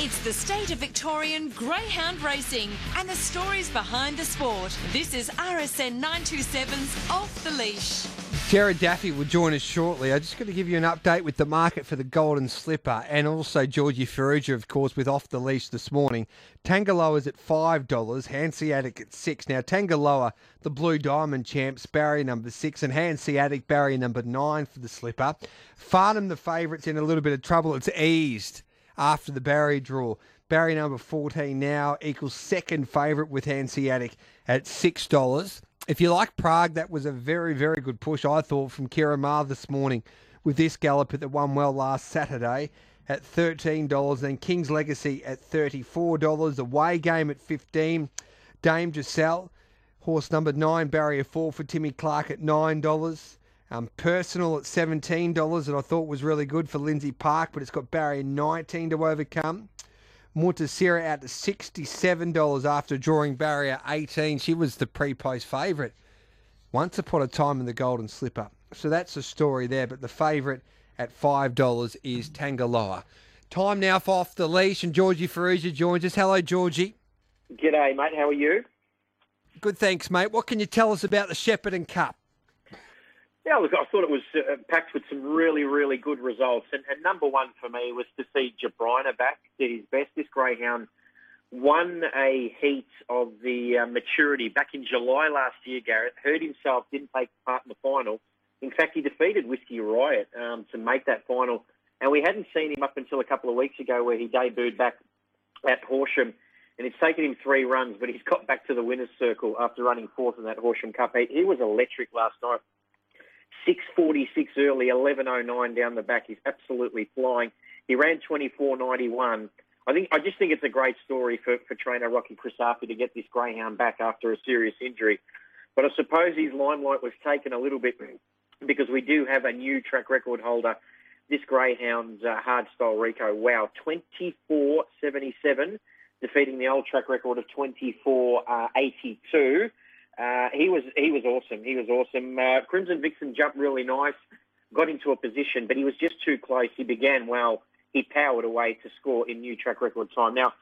It's the state of Victorian greyhound racing and the stories behind the sport. This is RSN 927's Off the Leash. Jared Daffy will join us shortly. I'm just going to give you an update with the market for the Golden Slipper and also Georgie Farrugia, of course, with Off the Leash this morning. Tangaloa's at $5, Hanseatic at 6 Now, Tangaloa, the Blue Diamond champs, barrier number 6, and Hanseatic, barrier number 9 for the Slipper. Farnan, the favourites, in a little bit of trouble. It's eased after the barrier draw. Barrier number 14 now equals second favourite with Hanseatic at $6. If you like Prague, that was a very, very good push, I thought, from Kira Ma this morning with this gallop that won well last Saturday at $13. Then King's Legacy at $34. Away game at 15 Dame Giselle, horse number 9, barrier 4 for Timmy Clark at $9. Um, personal at $17 that I thought was really good for Lindsay Park, but it's got barrier 19 to overcome. Montasira out to $67 after drawing barrier 18. She was the pre-post favourite once upon a time in the Golden Slipper. So that's the story there. But the favourite at $5 is Tangaloa. Time now for Off the Leash, and Georgie Farrugia joins us. Hello, Georgie. G'day, mate. How are you? Good, thanks, mate. What can you tell us about the Shepparton Cup? Yeah, look, I thought it was uh, packed with some really, really good results. And, and number one for me was to see Jabrina back, did his best. This greyhound won a heat of the uh, maturity back in July last year, Garrett. Hurt himself, didn't take part in the final. In fact, he defeated Whiskey Riot um, to make that final. And we hadn't seen him up until a couple of weeks ago where he debuted back at Horsham. And it's taken him three runs, but he's got back to the winner's circle after running fourth in that Horsham Cup. He, he was electric last night. 6.46 early, 11.09 down the back. He's absolutely flying. He ran 24.91. I think I just think it's a great story for, for trainer Rocky Crisafi to get this greyhound back after a serious injury. But I suppose his limelight was taken a little bit because we do have a new track record holder. This greyhound's uh, Hardstyle Rico. Wow, 24.77, defeating the old track record of 24.82. Uh, he was he was awesome. He was awesome. Uh, Crimson Vixen jumped really nice, got into a position, but he was just too close. He began well. He powered away to score in new track record time. Now,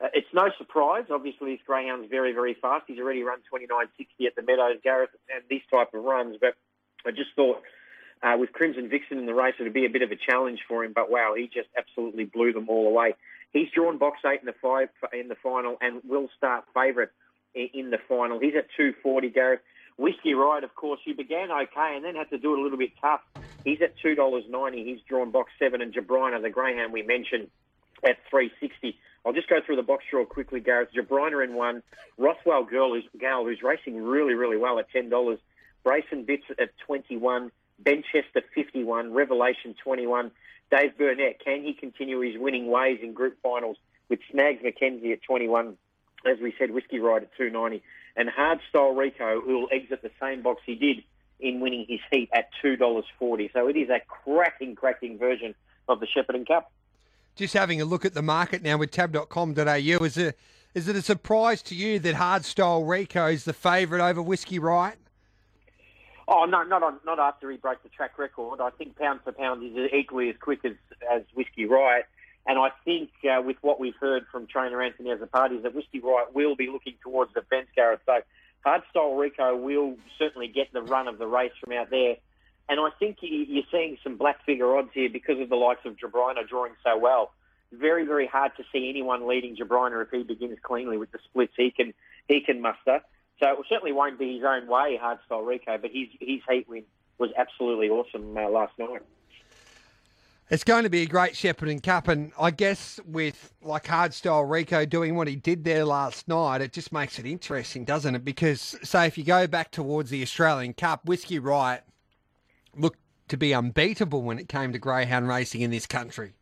uh, it's no surprise. Obviously, this greyhound's very very fast. He's already run 29.60 at the Meadows, Gareth, and these type of runs. But I just thought. Uh, with Crimson Vixen in the race, it would be a bit of a challenge for him. But wow, he just absolutely blew them all away. He's drawn box eight in the five in the final and will start favourite in the final. He's at 240, Gareth. Whiskey Riot, of course, he began okay and then had to do it a little bit tough. He's at $2.90. He's drawn box seven, and Jabrina, the greyhound we mentioned, at 360. I'll just go through the box draw quickly, Gareth. Jabrina in one. Rothwell Girl, who's, Gal, who's racing really, really well at $10. Brayson Bits at 21. Benchester 51. Revelation 21. Dave Burnett, can he continue his winning ways in group finals with Snags McKenzie at 21? As we said, Whiskey Riot at 290, and Hardstyle Rico, who will exit the same box he did in winning his heat at $2.40. So it is a cracking, cracking version of the Shepparton Cup. Just having a look at the market now with tab.com.au, is it, is it a surprise to you that Hardstyle Rico is the favourite over Whiskey Riot? Oh no, not on, not after he broke the track record. I think pound for pound he's equally as quick as as Whiskey Riot. And I think uh, with what we've heard from trainer Anthony Azzopardi is that Whiskey Riot will be looking towards the fence, Gareth. So Hardstyle Rico will certainly get the run of the race from out there. And I think you're seeing some black figure odds here because of the likes of Jabrina drawing so well. Very, very hard to see anyone leading Jabrina if he begins cleanly with the splits he can he can muster. So it certainly won't be his own way, Hardstyle Rico, but his his heat win was absolutely awesome uh, last night. It's going to be a great Shepparton Cup, and I guess with like hardstyle Rico doing what he did there last night, it just makes it interesting, doesn't it? Because say if you go back towards the Australian Cup, Whiskey Riot looked to be unbeatable when it came to greyhound racing in this country.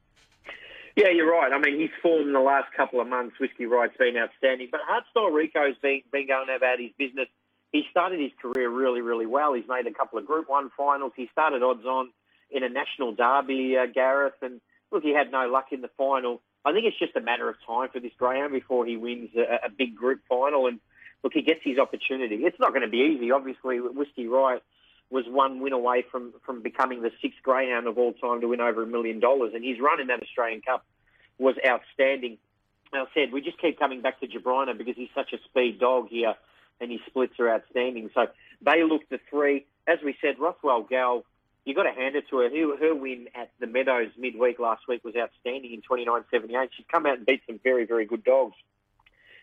Yeah, you're right. I mean, his form in the last couple of months, Whiskey Riot's been outstanding, but hardstyle Rico's been been going about his business. He started his career really, really well. He's made a couple of Group One finals. He started odds on in a national derby, uh, Gareth. And look, he had no luck in the final. I think it's just a matter of time for this greyhound before he wins a, a big group final. And look, he gets his opportunity. It's not going to be easy. Obviously, Whiskey Riot was one win away from, from becoming the sixth greyhound of all time to win over a million dollars. And his run in that Australian Cup was outstanding. I said we just keep coming back to Jabrina because he's such a speed dog here, and his splits are outstanding. So they look the three. As we said, Rothwell Gal, you got to hand it to her. her. Her win at the Meadows midweek last week was outstanding in 29.78. She's come out and beat some very, very good dogs.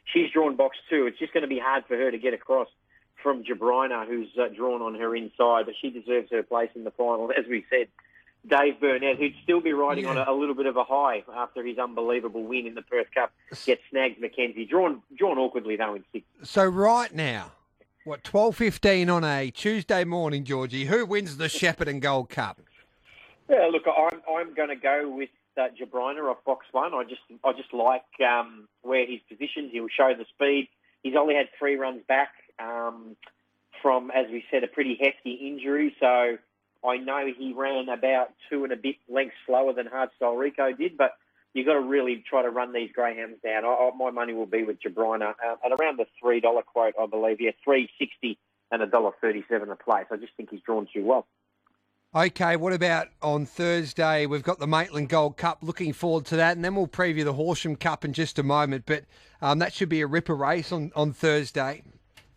She's drawn box two. It's just going to be hard for her to get across from Jabrina, who's uh, drawn on her inside, but she deserves her place in the final. As we said, Dave Burnett, who'd still be riding yeah. on a, a, little bit of a high after his unbelievable win in the Perth Cup, gets Snags McKenzie. Drawn, drawn awkwardly though in six. So right now, what twelve fifteen on a Tuesday morning, Georgie? Who wins the Shepparton Gold Cup? Yeah, look, I'm I'm going to go with uh, Jabrina off box one. I just I just like um, where he's positioned. He'll show the speed. He's only had three runs back um, from, as we said, a pretty hefty injury. So I know he ran about two and a bit lengths slower than Hardstyle Rico did, but you've got to really try to run these greyhounds down. I, I, my money will be with Jabrina uh, at around the three dollar quote, I believe. Yeah, three sixty and a dollar thirty-seven a place. I just think he's drawn too well. Okay, what about on Thursday? We've got the Maitland Gold Cup. Looking forward to that, and then we'll preview the Horsham Cup in just a moment. But um, that should be a ripper race on, on Thursday.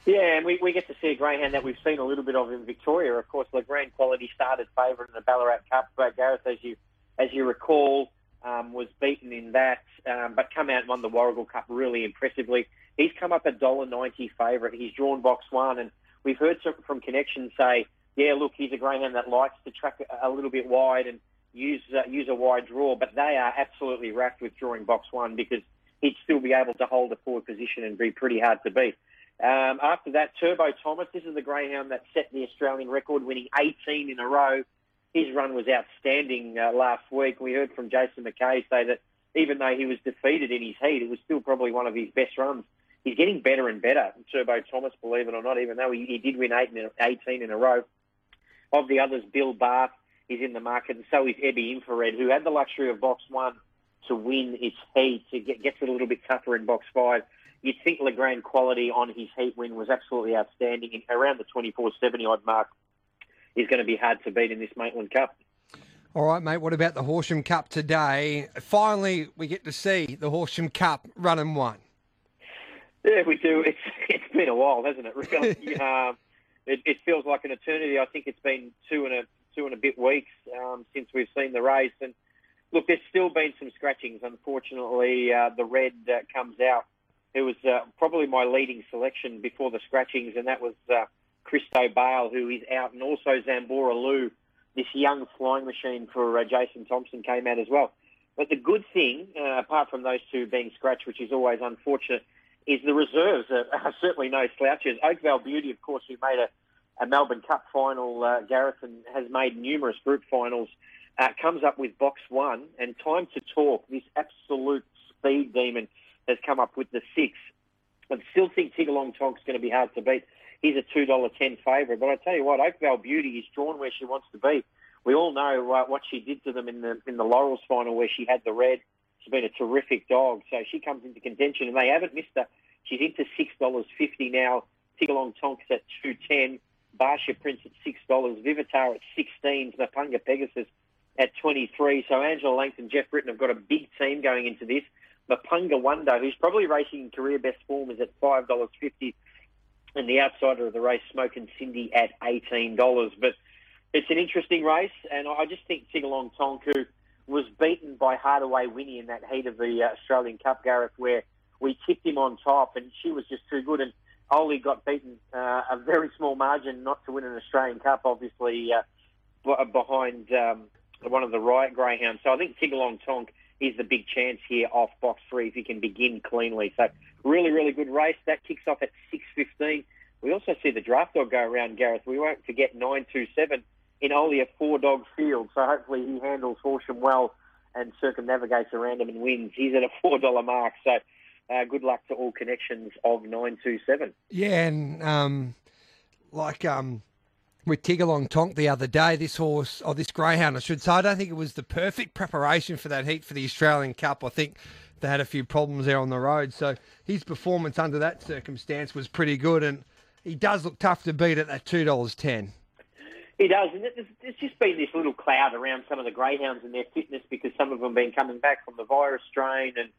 Yeah, and we, we get to see a greyhound that we've seen a little bit of in Victoria. Of course, the Grand Quality started favourite in the Ballarat Cup. But Gareth, as you as you recall, um, was beaten in that, um, but come out and won the Warragul Cup really impressively. He's come up a dollar ninety favourite. He's drawn box one, and we've heard from Connection say, yeah, look, he's a greyhound that likes to track a little bit wide and use uh, use a wide draw, but they are absolutely racked with drawing box one because he'd still be able to hold a forward position and be pretty hard to beat. Um, after that, Turbo Thomas. This is the greyhound that set the Australian record, winning 18 in a row. His run was outstanding uh, last week. We heard from Jason McKay say that even though he was defeated in his heat, it was still probably one of his best runs. He's getting better and better, Turbo Thomas, believe it or not, even though he, he did win eight in, 18 in a row. Of the others, Bill Bath is in the market, and so is Ebby Infrared, who had the luxury of box one to win its heat. It get, gets a little bit tougher in box five you'd think Le Grand quality on his heat win was absolutely outstanding. And around the 24.70 odd mark is going to be hard to beat in this Maitland Cup. All right, mate. What about the Horsham Cup today? Finally, we get to see the Horsham Cup run and won. Yeah, we do. It's it's been a while, hasn't it? Really, um, it, it, feels like an eternity. I think it's been two and a two and a bit weeks um, since we've seen the race. And look, there's still been some scratchings. Unfortunately, uh, the red uh, comes out it was uh, probably my leading selection before the scratchings, and that was uh, Christo Bale, who is out, and also Zambora Lou, this young flying machine for uh, Jason Thompson, came out as well. But the good thing, uh, apart from those two being scratched, which is always unfortunate, is the reserves are, are certainly no slouches. Oakvale Beauty, of course, who made a, a Melbourne Cup final, uh, Gareth, and has made numerous group finals, uh, comes up with box one and time to talk. This absolute speed demon has come up with the six. I still think Tiggerlong Tonk's going to be hard to beat. He's a $2.10 favourite. But I tell you what, Oakvale Beauty is drawn where she wants to be. We all know uh, what she did to them in the in the Laurels final where she had the red. She's been a terrific dog. So she comes into contention and they haven't missed her. She's into $6.50 now. Tiggerlong Tonk's at 210 Barsha Prince at $6. Vivitar at 16 Mapunga Pegasus at 23 So Angela Langton, Jeff Britton have got a big team going into this. Mapunga Wonder, who's probably racing in career best form, is at five dollars fifty, and the outsider of the race, Smoking Cindy, at eighteen dollars. But it's an interesting race, and I just think Tiggerlong Tonku was beaten by Hardaway Winnie in that heat of the uh, Australian Cup, Gareth, where we tipped him on top, and she was just too good. And Oli got beaten uh, a very small margin not to win an Australian Cup, obviously uh, behind um, one of the Riot Greyhounds. So I think Tiggerlong Tonk is the big chance here off box three if he can begin cleanly. So really, really good race. That kicks off at 6.15. We also see the draft dog go around, Gareth. We won't forget 927 in only a four-dog field. So hopefully he handles Horsham well and circumnavigates around him and wins. He's at a $4 mark. So uh, good luck to all connections of 927. Yeah, and um, like um, with Tiggerlong Tonk the other day. This horse, or this greyhound, I should say. I don't think it was the perfect preparation for that heat for the Australian Cup. I think they had a few problems there on the road. So his performance under that circumstance was pretty good, and he does look tough to beat at that two dollars ten. He does, and there's, just been this little cloud around some of the greyhounds and their fitness because some of them have been coming back from the virus strain, and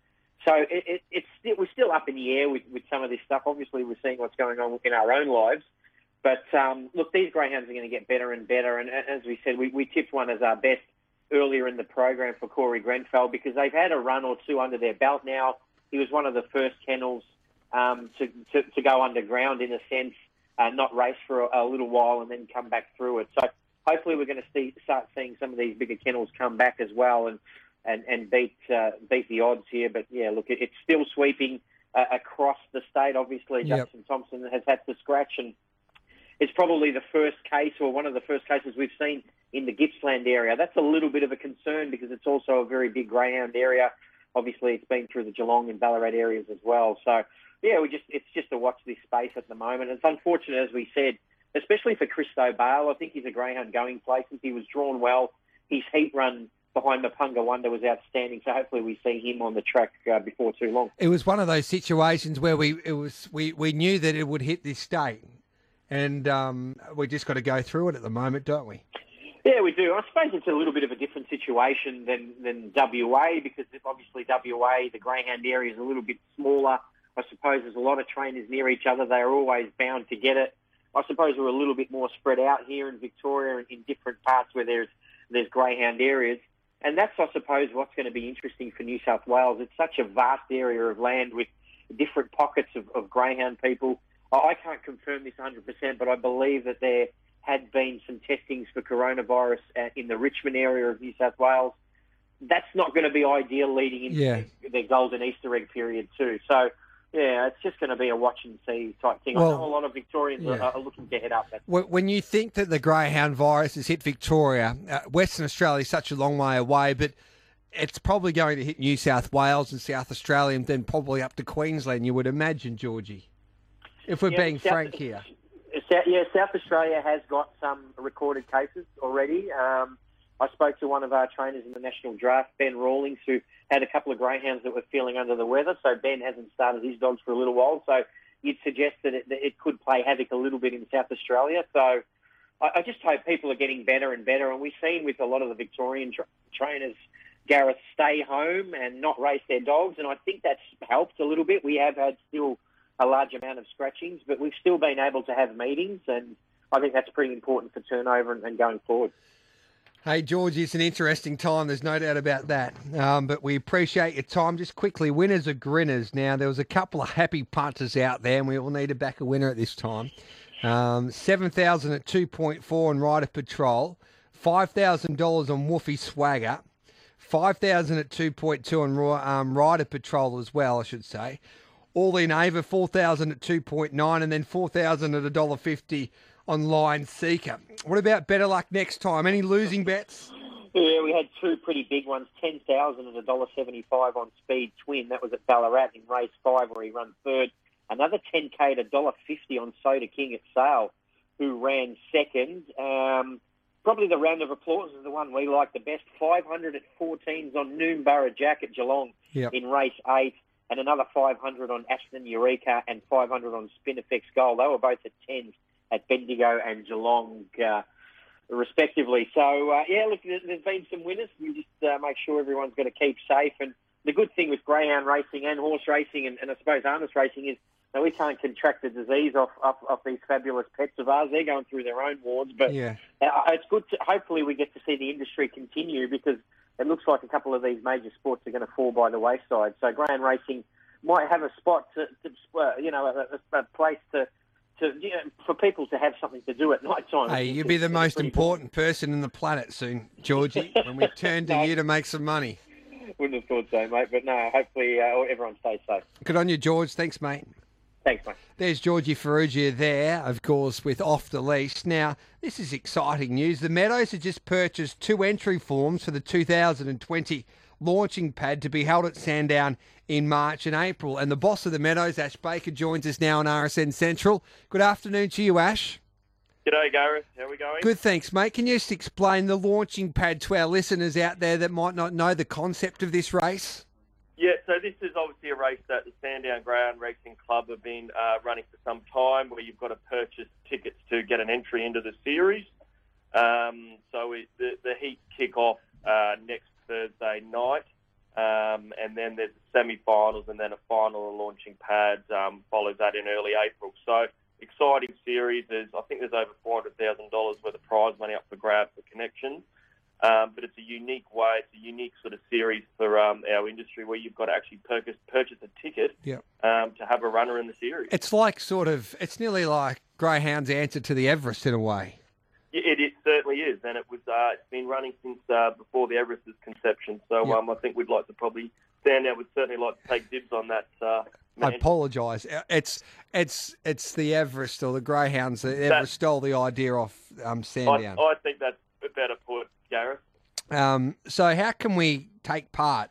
so it, it, it's still, we're still up in the air with, with some of this stuff. Obviously, we're seeing what's going on in our own lives, but um, look, these greyhounds are going to get better and better. And as we said, we, we tipped one as our best earlier in the program for Corey Grenfell because they've had a run or two under their belt now. He was one of the first kennels um, to, to, to go underground in a sense uh, not race for a, a, little while and then come back through it. So hopefully we're going to see, start seeing some of these bigger kennels come back as well and and, and beat uh, beat the odds here. But yeah, look, it, it's still sweeping uh, across the state. Obviously, yep. Justin Thompson has had to scratch, and it's probably the first case or one of the first cases we've seen in the Gippsland area. That's a little bit of a concern because it's also a very big greyhound area. Obviously, it's been through the Geelong and Ballarat areas as well. So yeah, we just it's just to watch this space at the moment. It's unfortunate, as we said, especially for Christo Bale. I think he's a greyhound going places. He was drawn well. His heat run behind the Punga Wonder was outstanding. So hopefully we see him on the track uh, before too long. It was one of those situations where we it was we, we knew that it would hit this state, and um, we just got to go through it at the moment, don't we? Yeah, we do. I suppose it's a little bit of a different situation than than WA because obviously WA the greyhound area is a little bit smaller. I suppose there's a lot of trainers near each other. They're always bound to get it. I suppose we're a little bit more spread out here in Victoria in different parts where there's there's greyhound areas. And that's, I suppose, what's going to be interesting for New South Wales. It's such a vast area of land with different pockets of, of greyhound people. I can't confirm this 100%, but I believe that there had been some testings for coronavirus uh, in the Richmond area of New South Wales. That's not going to be ideal leading into yeah. their golden Easter egg period too. So yeah, it's just going to be a watch and see type thing. Well, I know a lot of Victorians yeah. are, are, looking to head up. When you think that the greyhound virus has hit Victoria, uh, Western Australia is such a long way away, but it's probably going to hit New South Wales and South Australia, and then probably up to Queensland. You would imagine, Georgie, if we're yeah, being South, frank here. Yeah, South Australia has got some recorded cases already. Um, I spoke to one of our trainers in the national draft, Ben Rawlings, who had a couple of greyhounds that were feeling under the weather. So Ben hasn't started his dogs for a little while. So you'd suggest that it, that it could play havoc a little bit in South Australia. So I, I, just hope people are getting better and better. And we've seen with a lot of the Victorian tra- trainers, Gareth, stay home and not race their dogs. And I think that's helped a little bit. We have had still a large amount of scratchings, but we've still been able to have meetings. And I think that's pretty important for turnover and, and going forward. Hey, George, it's an interesting time. There's no doubt about that. Um, but we appreciate your time. Just quickly, winners are grinners. Now, there was a couple of happy punters out there, and we all need to back a winner at this time. Um, 7000 at 2.4 on Rider Patrol, $5,000 on Woofy Swagger, 5000 at 2.2 on um, Rider Patrol as well, I should say. All in Ava, 4000 at 2.9, and then 4000 at $1.50 on Line Seeker. What about better luck next time? Any losing bets? Yeah, we had two pretty big ones. Ten thousand and a dollar seventy-five on Speed Twin. That was at Ballarat in race five, where he ran third. Another ten k at a dollar fifty on Soda King at Sale, who ran second. Um, probably the round of applause is the one we like the best. Five hundred at fourteens on Noonborough Jack at Geelong yep. in race eight, and another five hundred on Ashton Eureka and five hundred on Spinifex Gold. They were both at tens at Bendigo and Geelong, uh, respectively. So, uh, yeah, look, there's been some winners. We just uh, make sure everyone's going to keep safe. And the good thing with greyhound racing and horse racing, and, and I suppose harness racing, is that we can't contract the disease off, off, off these fabulous pets of ours. They're going through their own wards. But yeah. Uh, it's good to, hopefully, we get to see the industry continue because it looks like a couple of these major sports are going to fall by the wayside. So, Grand racing might have a spot to, to uh, you know, a, a place to to you know, for people to have something to do at night time. Hey, you'll be the most important person in the planet soon, Georgie, when we turn to no, you to make some money. Wouldn't have thought so, mate. But no, hopefully uh, everyone stays safe. Good on you, George. Thanks, mate. Thanks, mate. There's Georgie Farrugia there, of course, with Off the Leash. Now, this is exciting news. The Meadows have just purchased two entry forms for the 2020 launching pad to be held at Sandown in March and April. And the boss of the Meadows, Ash Baker, joins us now on RSN Central. Good afternoon to you, Ash. G'day, Gareth. How are we going? Good, thanks, mate. Can you just explain the launching pad to our listeners out there that might not know the concept of this race? Yeah, so this is obviously a race that the Sandown Greyhound Racing Club have been uh, running for some time, where you've got to purchase tickets to get an entry into the series. Um, so we, the, the heat kick off uh, next Thursday night. Um, and then there's semi-finals and then a final launching pad um, follows that in early April. So exciting series. There's I think there's over four hundred thousand dollars worth of prize money up for grabs for connections. Um, but it's a unique way. It's a unique sort of series for um, our industry where you've got to actually purchase purchase a ticket Yep. um, to have a runner in the series. It's like sort of, it's nearly like Greyhound's answer to the Everest in a way. It, it certainly is, and it was. Uh, it's been running since uh, before the Everest's conception. So Yep. um, I think we'd like to probably stand out. Would certainly like to take dibs on that. Uh, I apologise. It's it's it's the Everest or the Greyhounds. The Everest stole the idea off um, I, Sandown. I think that's better put, Gareth. Um, so how can we take part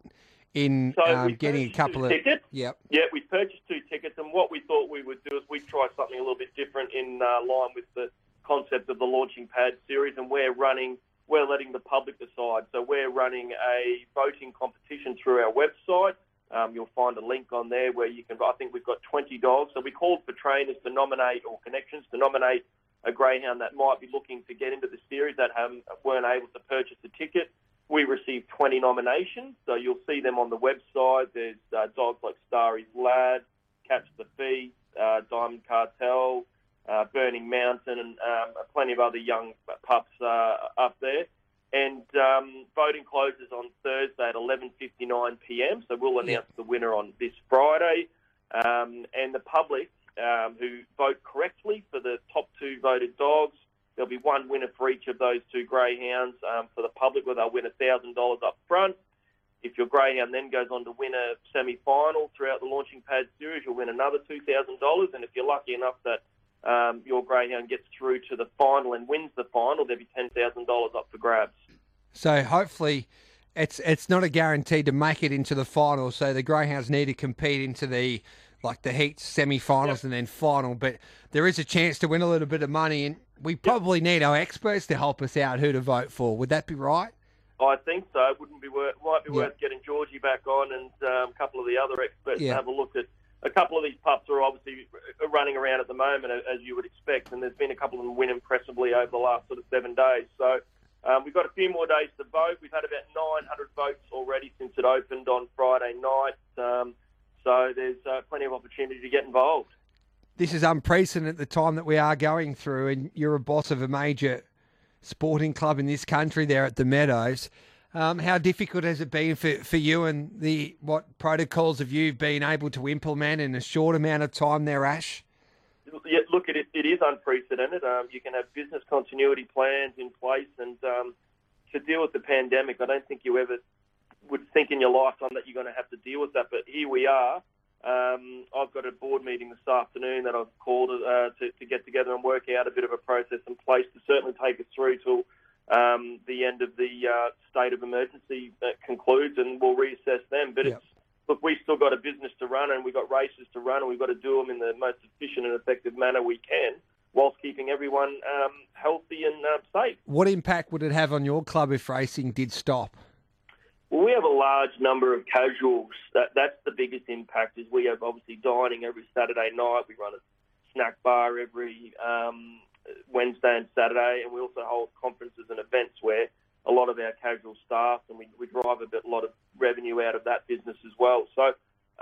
in So um, getting a couple of? tickets. Yep. Yeah, we purchased two tickets, and what we thought we would do is we'd try something a little bit different in uh, line with the concept of the Launching Pad series, and we're running, we're letting the public decide. So we're running a voting competition through our website. Um, you'll find a link on there where you can. I think we've got 20 dogs, so we called for trainers to nominate or connections to nominate a greyhound that might be looking to get into the series that um, weren't able to purchase a ticket. We received 20 nominations, so you'll see them on the website. There's uh, dogs like Starry's Lad, Catch the Feet, uh, Diamond Cartel, uh, Burning Mountain, and um, plenty of other young pups uh, up there. And um, voting closes on Thursday at 11:59 p.m. So we'll announce the winner on this Friday. Um, and the public um, who vote correctly for the top two voted dogs, there'll be one winner for each of those two greyhounds. Um, for the public, where they'll win thousand dollars up front. If your greyhound then goes on to win a semi-final throughout the launching pad series, you'll win another two thousand dollars. And if you're lucky enough that um, your greyhound gets through to the final and wins the final, there'll be ten thousand dollars up for grabs. So hopefully, it's it's not a guarantee to make it into the final. So the Greyhounds need to compete into the like the heats, semi-finals, and then final. But there is a chance to win a little bit of money, and we probably need our experts to help us out who to vote for. Would that be right? I think so. It wouldn't be worth, might be Yeah. worth getting Georgie back on and um, a couple of the other experts to have a look at. A couple of these pups are obviously running around at the moment, as you would expect, and there's been a couple of them win impressively over the last sort of seven days. So um, we've got a few more days to vote. We've had about 900 votes already since it opened on Friday night. Um, so there's uh, plenty of opportunity to get involved. This is unprecedented the time that we are going through, and you're a boss of a major sporting club in this country there at the Meadows. Um, how difficult has it been for, for you and the what protocols have you been able to implement in a short amount of time there, Ash? Yeah, look, it, it is unprecedented. Um, you can have business continuity plans in place, and um, to deal with the pandemic, I don't think you ever would think in your lifetime that you're going to have to deal with that. But here we are. Um, I've got a board meeting this afternoon that I've called uh, to, to get together and work out a bit of a process in place to certainly take us through till um, the end of the uh, state of emergency uh, concludes, and we'll reassess them. But Yep. it's look, we've still got a business to run, and we've got races to run, and we've got to do them in the most efficient and effective manner we can, whilst keeping everyone um, healthy and uh, safe. What impact would it have on your club if racing did stop? Well, we have a large number of casuals. That, that's the biggest impact. Is we have obviously dining every Saturday night. We run a snack bar every um, Wednesday and Saturday, and we also hold conferences and events where a lot of our casual staff and we, we drive a bit, a lot of revenue out of that business as well. So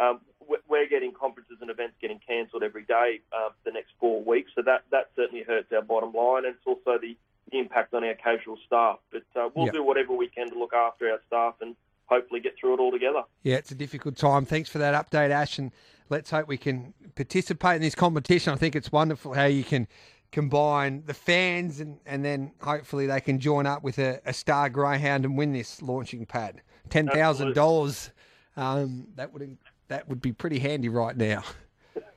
um, we- we're getting conferences and events getting cancelled every day uh, for the next four weeks. So that that certainly hurts our bottom line, and it's also the, the impact on our casual staff. But uh, we'll Yeah. do whatever we can to look after our staff and hopefully get through it all together. Yeah, it's a difficult time. Thanks for that update, Ash, and let's hope we can participate in this competition. I think it's wonderful how you can combine the fans and, and then hopefully they can join up with a, a star greyhound and win this launching pad. Ten thousand dollars. Um, that would that would be pretty handy right now.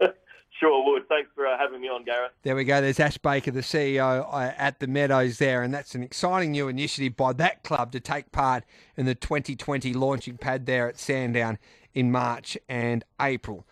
Sure would. Thanks for uh, having me on, Gareth. There we go. There's Ash Baker, the CEO uh, at the Meadows there, and that's an exciting new initiative by that club to take part in the 2020 launching pad there at Sandown in March and April.